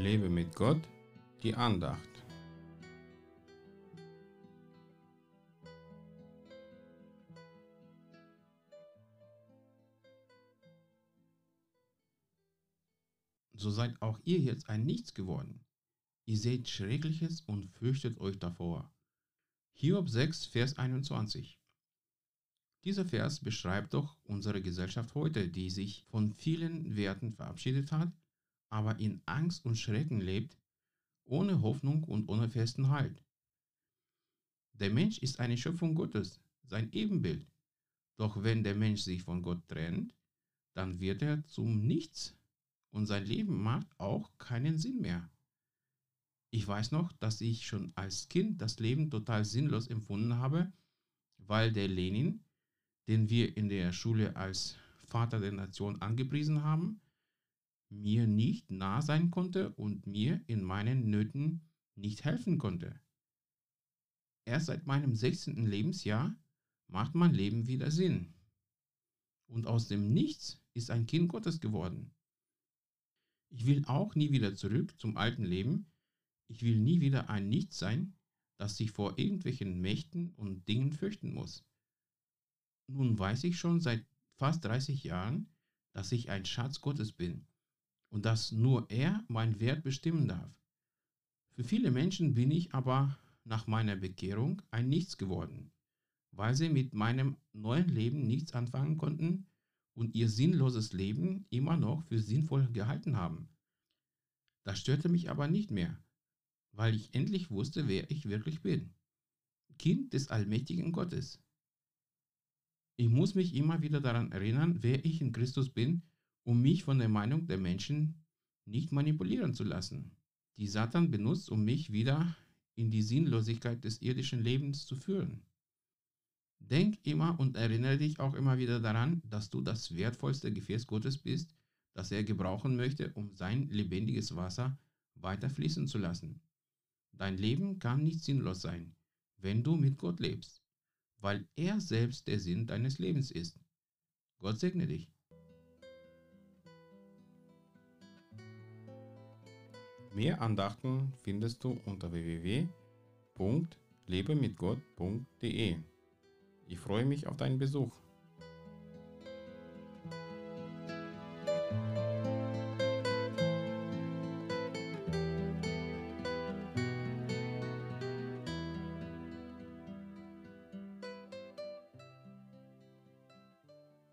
Lebe mit Gott, die Andacht. So seid auch ihr jetzt ein Nichts geworden. Ihr seht Schreckliches und fürchtet euch davor. Hiob 6, Vers 21. Dieser Vers beschreibt doch unsere Gesellschaft heute, die sich von vielen Werten verabschiedet hat, aber in Angst und Schrecken lebt, ohne Hoffnung und ohne festen Halt. Der Mensch ist eine Schöpfung Gottes, sein Ebenbild. Doch wenn der Mensch sich von Gott trennt, dann wird er zum Nichts und sein Leben macht auch keinen Sinn mehr. Ich weiß noch, dass ich schon als Kind das Leben total sinnlos empfunden habe, weil der Lenin den wir in der Schule als Vater der Nation angepriesen haben, mir nicht nah sein konnte und mir in meinen Nöten nicht helfen konnte. Erst seit meinem 16. Lebensjahr macht mein Leben wieder Sinn. Und aus dem Nichts ist ein Kind Gottes geworden. Ich will auch nie wieder zurück zum alten Leben. Ich will nie wieder ein Nichts sein, das sich vor irgendwelchen Mächten und Dingen fürchten muss. Nun weiß ich schon seit fast 30 Jahren, dass ich ein Schatz Gottes bin und dass nur er meinen Wert bestimmen darf. Für viele Menschen bin ich aber nach meiner Bekehrung ein Nichts geworden, weil sie mit meinem neuen Leben nichts anfangen konnten und ihr sinnloses Leben immer noch für sinnvoll gehalten haben. Das störte mich aber nicht mehr, weil ich endlich wusste, wer ich wirklich bin. Kind des allmächtigen Gottes, ich muss mich immer wieder daran erinnern, wer ich in Christus bin, um mich von der Meinung der Menschen nicht manipulieren zu lassen, die Satan benutzt, um mich wieder in die Sinnlosigkeit des irdischen Lebens zu führen. Denk immer und erinnere dich auch immer wieder daran, dass du das wertvollste Gefäß Gottes bist, das er gebrauchen möchte, um sein lebendiges Wasser weiter fließen zu lassen. Dein Leben kann nicht sinnlos sein, wenn du mit Gott lebst weil er selbst der Sinn deines Lebens ist. Gott segne dich. Mehr Andachten findest du unter www.lebemitgott.de. Ich freue mich auf deinen Besuch.